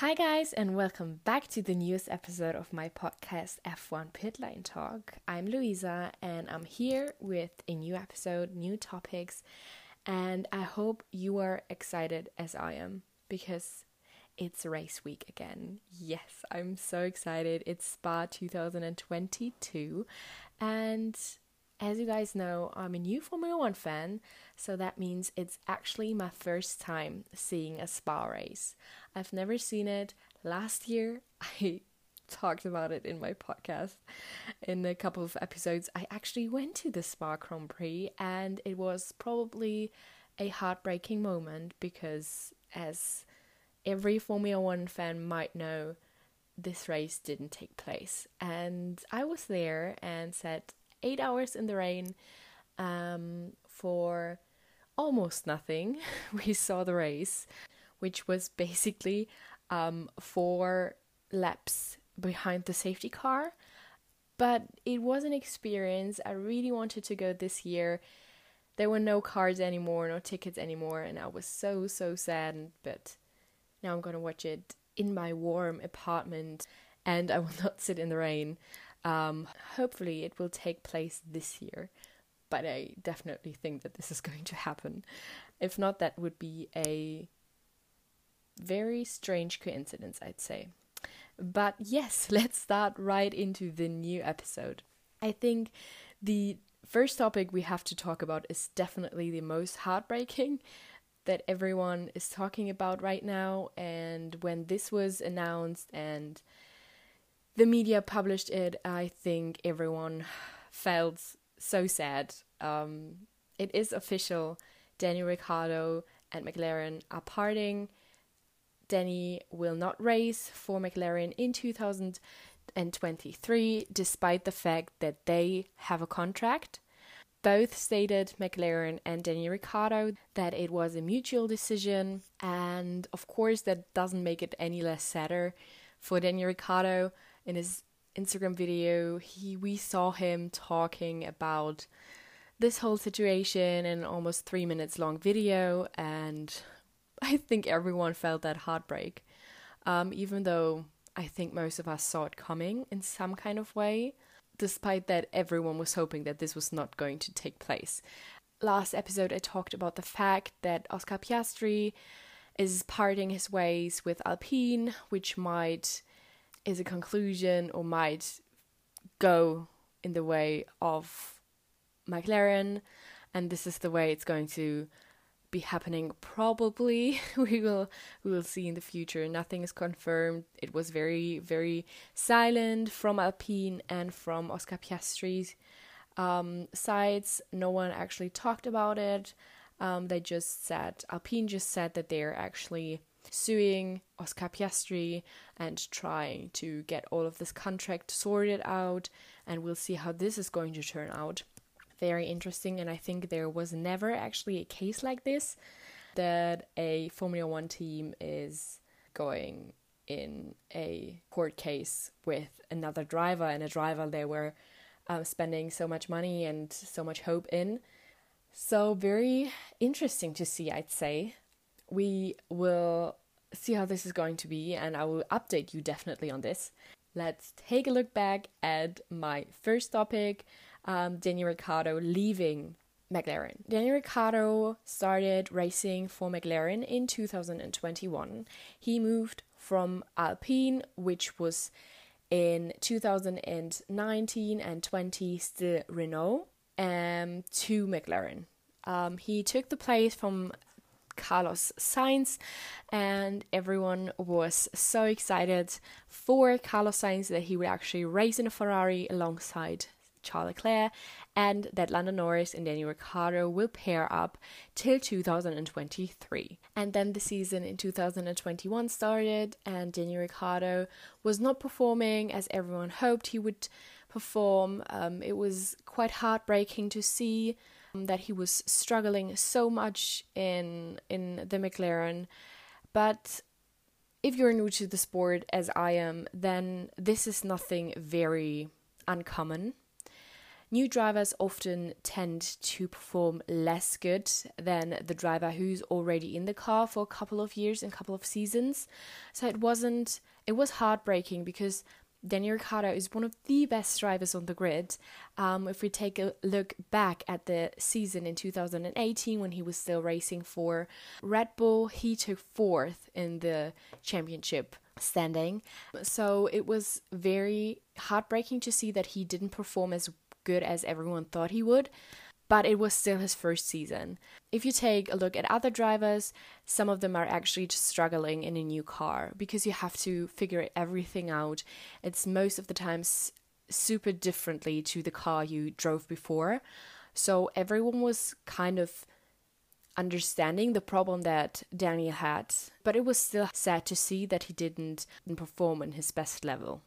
Hi, guys, and welcome back to the newest episode of my podcast F1 Pitlane Talk. I'm Louisa, and I'm here with a new episode, new topics, and I hope you are excited as I am because it's race week again. Yes, I'm so excited. It's Spa 2022, and as you guys know, I'm a new Formula One fan, so that means it's actually my first time seeing a spa race. I've never seen it. Last year, I talked about it in my podcast in a couple of episodes. I actually went to the Spa Grand Prix, and it was probably a heartbreaking moment because, as every Formula One fan might know, this race didn't take place. And I was there and said, eight hours in the rain um, for almost nothing. we saw the race, which was basically um, four laps behind the safety car. But it was an experience. I really wanted to go this year. There were no cars anymore, no tickets anymore, and I was so, so sad. But now I'm gonna watch it in my warm apartment and I will not sit in the rain. Um, hopefully, it will take place this year, but I definitely think that this is going to happen. If not, that would be a very strange coincidence, I'd say. But yes, let's start right into the new episode. I think the first topic we have to talk about is definitely the most heartbreaking that everyone is talking about right now. And when this was announced and the media published it, I think everyone felt so sad. Um, it is official. Danny Ricciardo and McLaren are parting. Danny will not race for McLaren in 2023, despite the fact that they have a contract. Both stated, McLaren and Danny Ricciardo, that it was a mutual decision, and of course, that doesn't make it any less sadder for Danny Ricciardo in his Instagram video, he we saw him talking about this whole situation in almost three minutes long video, and I think everyone felt that heartbreak. Um, even though I think most of us saw it coming in some kind of way, despite that everyone was hoping that this was not going to take place. Last episode, I talked about the fact that Oscar Piastri is parting his ways with Alpine, which might is a conclusion or might go in the way of McLaren, and this is the way it's going to be happening. Probably we will we will see in the future. Nothing is confirmed. It was very very silent from alpine and from oscar piastri's um, sides. No one actually talked about it. Um, they just said alpine just said that they're actually suing Oscar Piastri and trying to get all of this contract sorted out. And we'll see how this is going to turn out. Very interesting. And I think there was never actually a case like this that a Formula One team is going in a court case with another driver and a driver they were um, spending so much money and so much hope in. So, very interesting to see, I'd say we will see how this is going to be and I will update you definitely on this. Let's take a look back at my first topic um, Danny Ricciardo leaving McLaren. Daniel Ricciardo started racing for McLaren in 2021. He moved from Alpine, which was in 2019 and 20 still Renault, um, to McLaren. Um, he took the place from Carlos Sainz, and everyone was so excited for Carlos Sainz that he would actually race in a Ferrari alongside Charles Leclerc, and that Lando Norris and Danny Ricciardo will pair up till 2023. And then the season in 2021 started, and Danny Ricciardo was not performing as everyone hoped he would perform. Um, it was quite heartbreaking to see that he was struggling so much in in the McLaren. But if you're new to the sport as I am, then this is nothing very uncommon. new drivers often tend to perform less good than the driver who's already in the car for a couple of years and couple of seasons. So it wasn't it was heartbreaking because Daniel Ricciardo is one of the best drivers on the grid. Um, if we take a look back at the season in 2018 when he was still racing for Red Bull, he took fourth in the championship standing. So it was very heartbreaking to see that he didn't perform as good as everyone thought he would but it was still his first season. If you take a look at other drivers, some of them are actually just struggling in a new car because you have to figure everything out. It's most of the times super differently to the car you drove before. So everyone was kind of understanding the problem that Daniel had, but it was still sad to see that he didn't perform in his best level.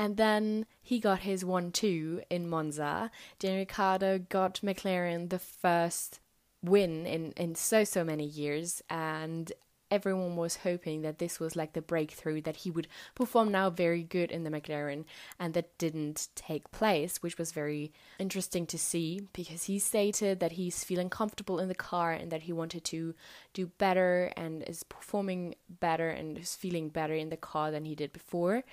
And then he got his 1 2 in Monza. Daniel Ricciardo got McLaren the first win in, in so, so many years. And everyone was hoping that this was like the breakthrough, that he would perform now very good in the McLaren. And that didn't take place, which was very interesting to see because he stated that he's feeling comfortable in the car and that he wanted to do better and is performing better and is feeling better in the car than he did before.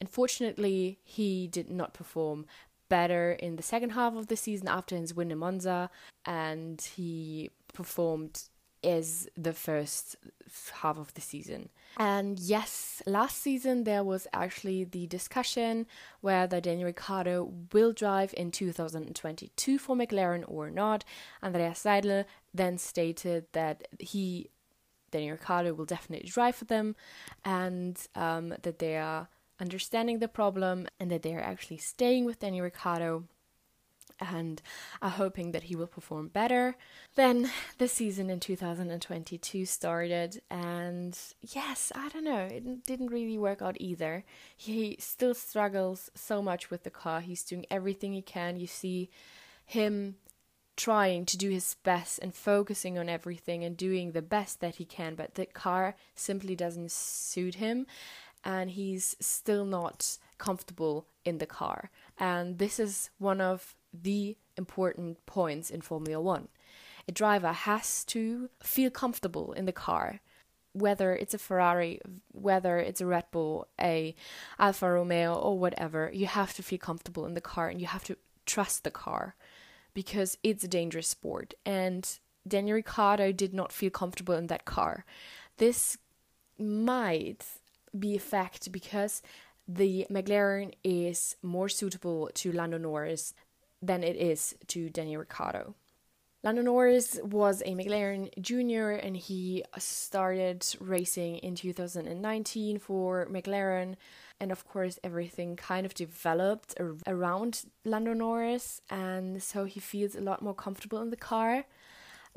Unfortunately, he did not perform better in the second half of the season after his win in Monza, and he performed as the first half of the season. And yes, last season there was actually the discussion whether Daniel Ricciardo will drive in 2022 for McLaren or not. Andreas Seidl then stated that he, Daniel Ricciardo, will definitely drive for them and um, that they are understanding the problem and that they are actually staying with Daniel Ricciardo and are hoping that he will perform better. Then the season in 2022 started, and yes, I don't know, it didn't really work out either. He still struggles so much with the car, he's doing everything he can. You see him trying to do his best and focusing on everything and doing the best that he can, but the car simply doesn't suit him and he's still not comfortable in the car. And this is one of the important points in Formula One. A driver has to feel comfortable in the car, whether it's a Ferrari, whether it's a Red Bull, a Alfa Romeo, or whatever. You have to feel comfortable in the car and you have to trust the car because it's a dangerous sport. And Daniel Ricciardo did not feel comfortable in that car. This might be a fact because the McLaren is more suitable to Lando Norris than it is to Daniel Ricciardo. Lando Norris was a McLaren junior and he started racing in 2019 for McLaren. And of course, everything kind of developed around Lando Norris, and so he feels a lot more comfortable in the car.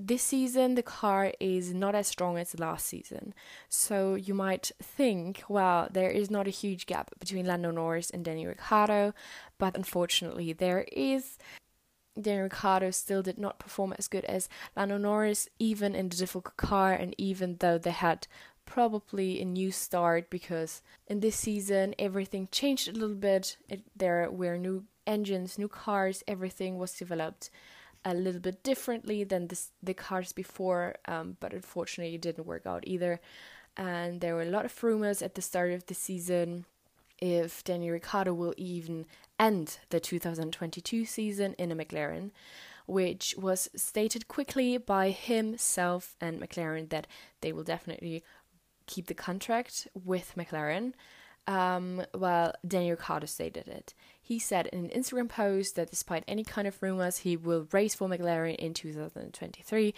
This season, the car is not as strong as last season. So you might think, well, there is not a huge gap between Lando Norris and Daniel Ricciardo, but unfortunately, there is. Daniel Ricciardo still did not perform as good as Lando Norris, even in the difficult car, and even though they had probably a new start because in this season everything changed a little bit. It, there were new engines, new cars, everything was developed a little bit differently than this, the cars before, um, but unfortunately it didn't work out either. And there were a lot of rumors at the start of the season if Daniel Ricciardo will even end the 2022 season in a McLaren, which was stated quickly by himself and McLaren that they will definitely keep the contract with McLaren. Um, well, Daniel Ricciardo stated it. He said in an Instagram post that despite any kind of rumors, he will race for McLaren in 2023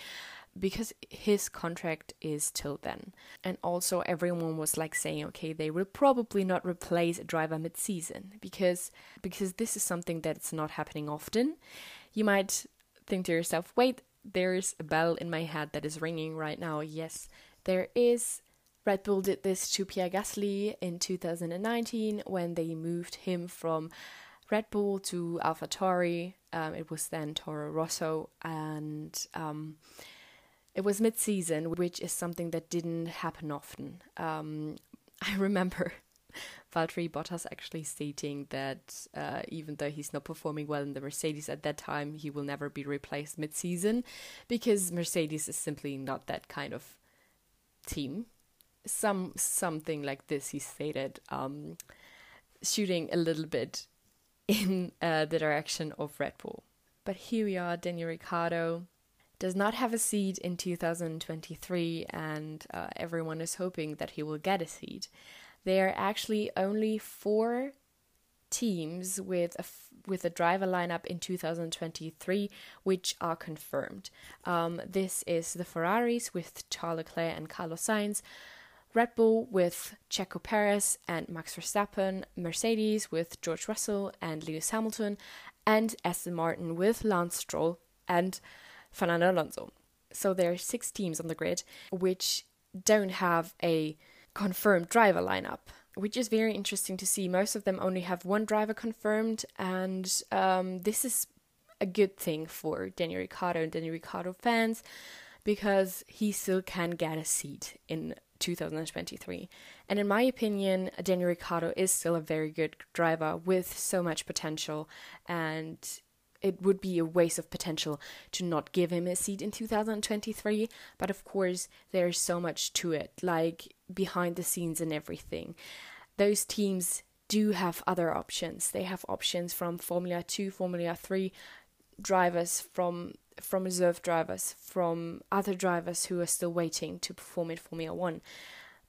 because his contract is till then. And also, everyone was like saying, okay, they will probably not replace a driver mid-season because because this is something that's not happening often. You might think to yourself, wait, there's a bell in my head that is ringing right now. Yes, there is Red Bull did this to Pierre Gasly in 2019 when they moved him from Red Bull to AlphaTauri. Um, it was then Toro Rosso, and um, it was mid-season, which is something that didn't happen often. Um, I remember Valtteri Bottas actually stating that uh, even though he's not performing well in the Mercedes at that time, he will never be replaced mid season because Mercedes is simply not that kind of team. Some something like this he stated, um, shooting a little bit in uh, the direction of Red Bull. But here we are, Daniel Ricciardo does not have a seat in 2023, and uh, everyone is hoping that he will get a seat. There are actually only four teams with a f- with a driver lineup in 2023 which are confirmed. Um, this is the Ferraris with Charles Leclerc and Carlos Sainz, Red Bull with Checo Perez and Max Verstappen, Mercedes with George Russell and Lewis Hamilton, and Aston Martin with Lance Stroll and Fernando Alonso. So there are six teams on the grid which don't have a confirmed driver lineup, which is very interesting to see. Most of them only have one driver confirmed, and um, this is a good thing for Daniel Ricciardo and Daniel Ricciardo fans because he still can get a seat in 2023. And in my opinion, Daniel Ricciardo is still a very good driver with so much potential and it would be a waste of potential to not give him a seat in 2023. But of course, there's so much to it, like behind the scenes and everything. Those teams do have other options. They have options from Formula 2, Formula 3 drivers, from from reserve drivers, from other drivers who are still waiting to perform in Formula 1.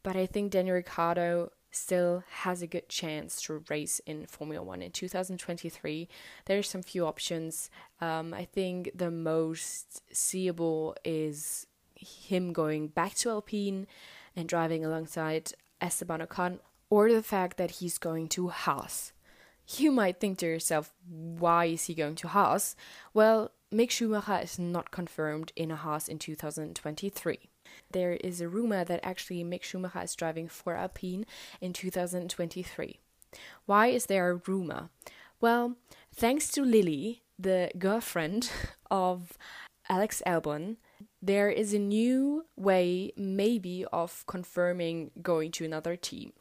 But I think Daniel Ricciardo still has a good chance to race in Formula One in 2023. There are some few options. Um, I think the most seeable is him going back to Alpine and driving alongside Esteban Ocon, or the fact that he's going to Haas. You might think to yourself, why is he going to Haas? Well, Mick Schumacher is not confirmed in a Haas in 2023 there is a rumor that actually Mick Schumacher is driving for Alpine in 2023. Why is there a rumor? Well, thanks to Lily, the girlfriend of Alex Albon, there is a new way, maybe, of confirming going to another team.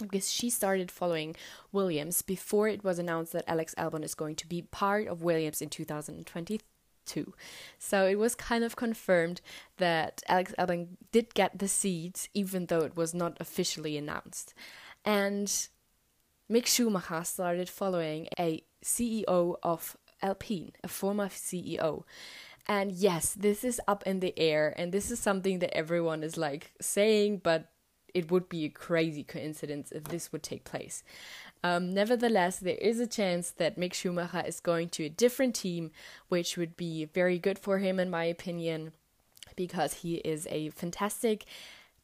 Because she started following Williams before it was announced that Alex Albon is going to be part of Williams in 2022. So it was kind of confirmed that Alex Albon did get the seat, even though it was not officially announced. And Mick Schumacher started following a CEO of Alpine, a former CEO. And yes, this is up in the air, and this is something that everyone is like saying, but it would be a crazy coincidence if this would take place. Um, nevertheless, there is a chance that Mick Schumacher is going to a different team, which would be very good for him, in my opinion, because he is a fantastic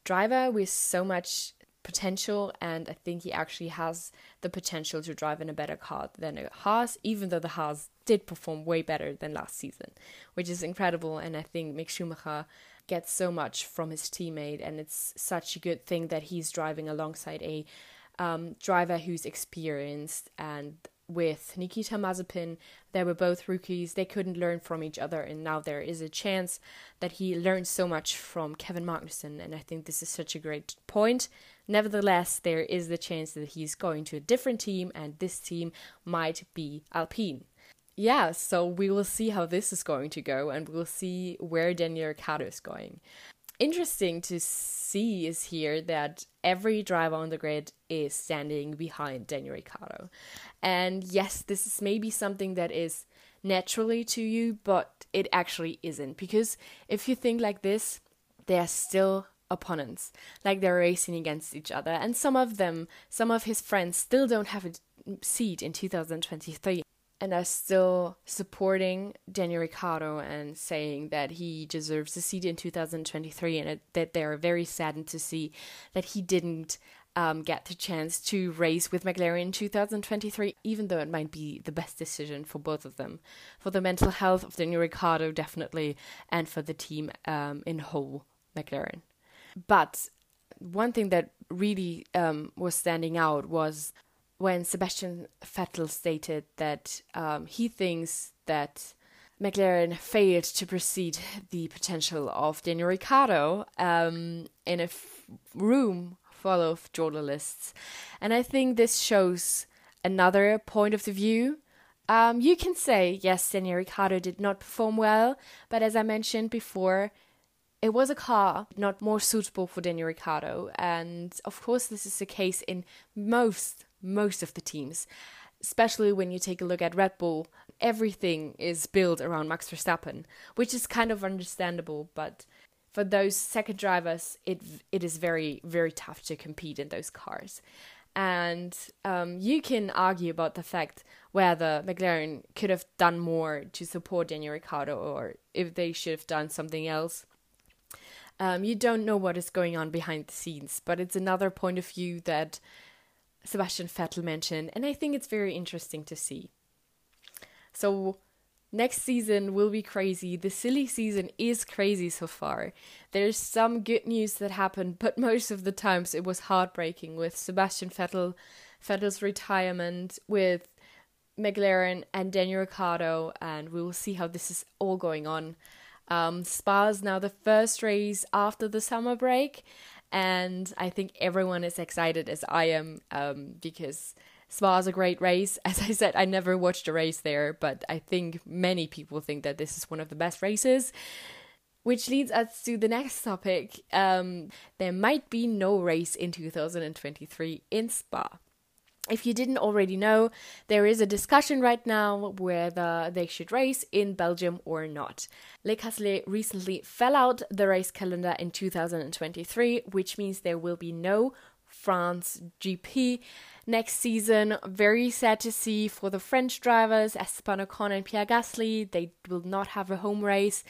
driver with so much potential, and I think he actually has the potential to drive in a better car than a Haas, even though the Haas did perform way better than last season, which is incredible. And I think Mick Schumacher gets so much from his teammate, and it's such a good thing that he's driving alongside a um, driver who's experienced and with Nikita Mazepin, they were both rookies. They couldn't learn from each other, and now there is a chance that he learned so much from Kevin Magnussen, and I think this is such a great point. Nevertheless, there is the chance that he's going to a different team, and this team might be Alpine. Yeah, so we will see how this is going to go, and we'll see where Daniel Ricciardo is going interesting to see is here that every driver on the grid is standing behind Daniel Ricciardo. And yes, this is maybe something that is naturally to you, but it actually isn't. Because if you think like this, they are still opponents. Like they're racing against each other. And some of them, some of his friends, still don't have a seat in 2023 and are still supporting Daniel Ricciardo and saying that he deserves a seat in 2023 and that they're very saddened to see that he didn't um, get the chance to race with McLaren in 2023, even though it might be the best decision for both of them. For the mental health of Daniel Ricciardo, definitely, and for the team um, in whole, McLaren. But one thing that really um, was standing out was when Sebastian Vettel stated that um, he thinks that McLaren failed to precede the potential of Daniel Ricciardo um, in a f- room full of journalists. And I think this shows another point of the view. Um, you can say, yes, Daniel Ricciardo did not perform well, but as I mentioned before, it was a car not more suitable for Daniel Ricciardo. And of course, this is the case in most, most of the teams, especially when you take a look at Red Bull. Everything is built around Max Verstappen, which is kind of understandable, but for those second drivers, it it is very very tough to compete in those cars. And um, you can argue about the fact whether McLaren could have done more to support Daniel Ricciardo or if they should have done something else. Um, you don't know what is going on behind the scenes, but it's another point of view that Sebastian Vettel mentioned, and I think it's very interesting to see. So, next season will be crazy. The silly season is crazy so far. There's some good news that happened, but most of the times it was heartbreaking with Sebastian Vettel, Vettel's retirement, with McLaren and Daniel Ricciardo, and we will see how this is all going on. Um, Spa is now the first race after the summer break, and I think everyone is excited as I am um, because Spa is a great race. As I said, I never watched a race there, but I think many people think that this is one of the best races. Which leads us to the next topic. Um, there might be no race in 2023 in Spa if you didn't already know, there is a discussion right now whether they should race in Belgium or not. Le Castellet recently fell out the race calendar in 2023, which means there will be no France GP next season. Very sad to see for the French drivers, Esteban Ocon and Pierre Gasly. They will not have a home race.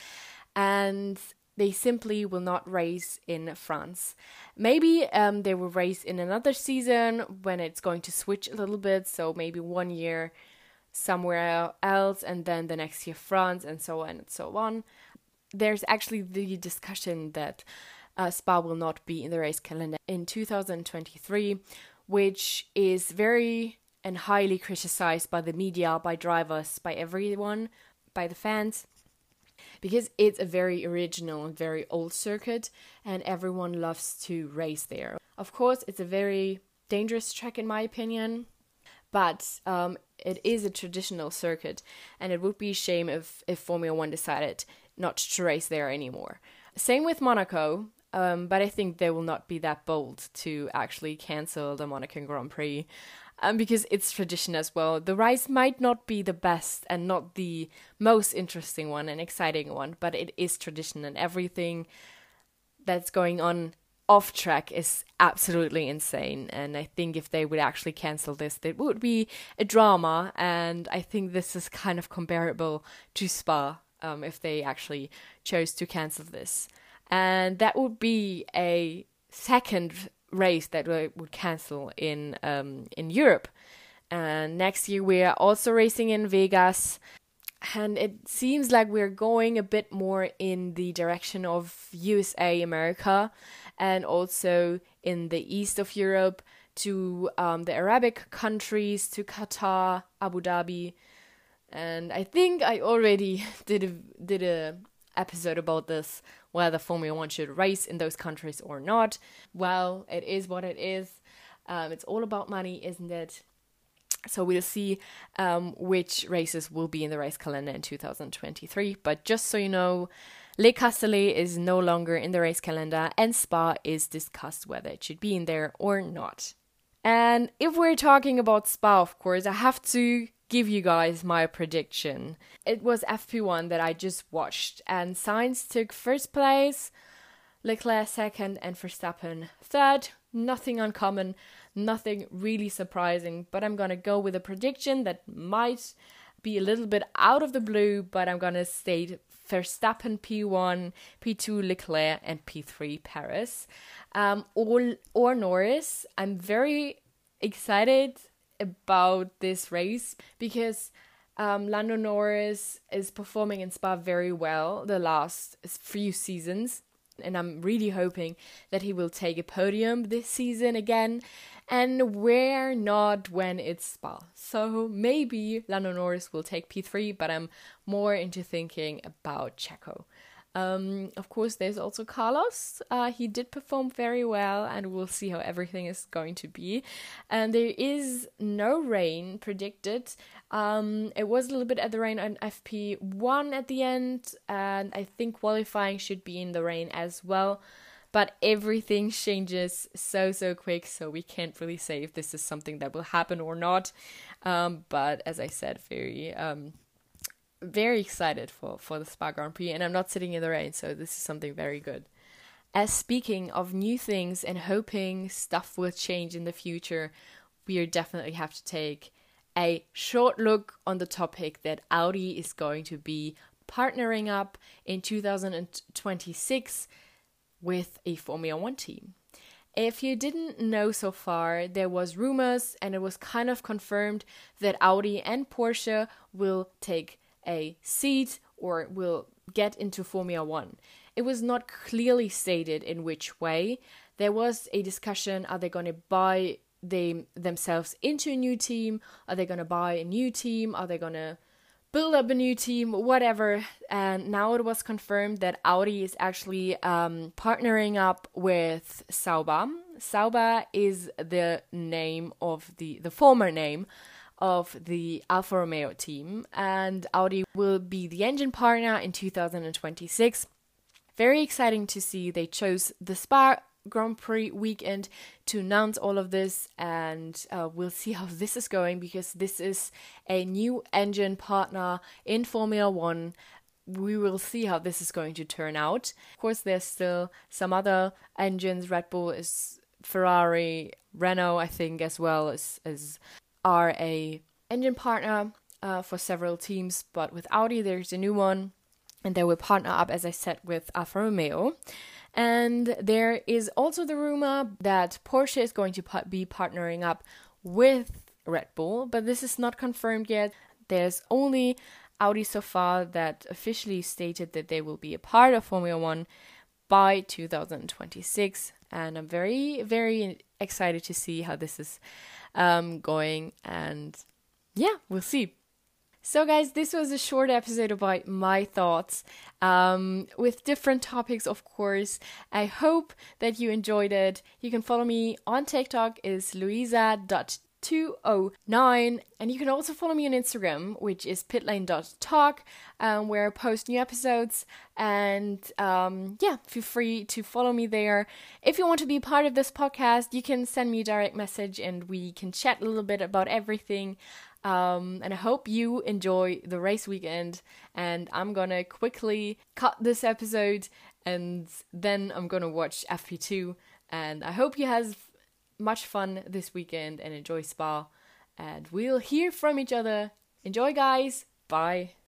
And they simply will not race in France. Maybe um, they will race in another season when it's going to switch a little bit. So maybe one year somewhere else, and then the next year France, and so on and so on. There's actually the discussion that uh, Spa will not be in the race calendar in 2023, which is very and highly criticized by the media, by drivers, by everyone, by the fans because it's a very original and very old circuit and everyone loves to race there. Of course, it's a very dangerous track in my opinion, but um, it is a traditional circuit and it would be a shame if, if Formula One decided not to race there anymore. Same with Monaco, um, but I think they will not be that bold to actually cancel the Monaco Grand Prix um, because it's tradition as well. The rice might not be the best and not the most interesting one and exciting one, but it is tradition, and everything that's going on off track is absolutely insane. And I think if they would actually cancel this, it would be a drama. And I think this is kind of comparable to Spa um, if they actually chose to cancel this. And that would be a second race that would cancel in um, in Europe. And next year we are also racing in Vegas. And it seems like we're going a bit more in the direction of USA, America, and also in the east of Europe to um, the Arabic countries, to Qatar, Abu Dhabi. And I think I already did a, did a episode about this whether Formula One should race in those countries or not. Well, it is what it is. Um, it's all about money, isn't it? So we'll see um, which races will be in the race calendar in 2023. But just so you know, Le Castellet is no longer in the race calendar, and Spa is discussed whether it should be in there or not. And if we're talking about Spa, of course, I have to give you guys my prediction. It was FP1 that I just watched, and Sainz took first place, Leclerc second, and Verstappen third. Nothing uncommon, nothing really surprising, but I'm gonna go with a prediction that might be a little bit out of the blue, but I'm gonna state Verstappen P1, P2 Leclerc, and P3 Perez. Um, or, or Norris. I'm very excited about this race because um, Lando Norris is performing in Spa very well the last few seasons. And I'm really hoping that he will take a podium this season again. And where not when it's Spa. So maybe Lando Norris will take P3, but I'm more into thinking about Checo. Um, of course, there's also Carlos. Uh, he did perform very well, and we'll see how everything is going to be. And there is no rain predicted. Um, it was a little bit at the rain on FP1 at the end, and I think qualifying should be in the rain as well. But everything changes so, so quick, so we can't really say if this is something that will happen or not. Um, but as I said, very um, very excited for, for the Spa Grand Prix, and I'm not sitting in the rain, so this is something very good. As speaking of new things and hoping stuff will change in the future, we definitely have to take a short look on the topic that Audi is going to be partnering up in 2026 with a Formula One team. If you didn't know so far, there was rumors and it was kind of confirmed that Audi and Porsche will take a seat or will get into Formula One. It was not clearly stated in which way. There was a discussion are they going to buy they themselves into a new team? Are they going to buy a new team? Are they going to build up a new team? Whatever. And now it was confirmed that Audi is actually um, partnering up with Sauber. Sauber is the name of the the former name of the Alfa Romeo team, and Audi will be the engine partner in 2026. Very exciting to see they chose the Spa Grand Prix weekend to announce all of this, and uh, we'll see how this is going because this is a new engine partner in Formula One. We will see how this is going to turn out. Of course, there's still some other engines. Red Bull is Ferrari, Renault, I think, as well as as are a engine partner uh, for several teams, but with Audi there's a new one, and they will partner up, as I said, with Alfa Romeo. And there is also the rumor that Porsche is going to be partnering up with Red Bull, but this is not confirmed yet. There's only Audi so far that officially stated that they will be a part of Formula One by 2026, and I'm very, very excited to see how this is um, going. And yeah, we'll see. So, guys, this was a short episode about my thoughts um, with different topics, of course. I hope that you enjoyed it. You can follow me on TikTok is louisa.t 209 and you can also follow me on instagram which is pitlane.talk um, where i post new episodes. And um, yeah feel free to follow me there. If you want to be part of this podcast you can send me a direct message and we can chat a little bit about everything. Um, and i hope you enjoy the race weekend. And i'm gonna quickly cut this episode and then i'm gonna watch fp2 and i hope you have much fun this weekend and enjoy Spa. And we'll hear from each other. Enjoy, guys. Bye.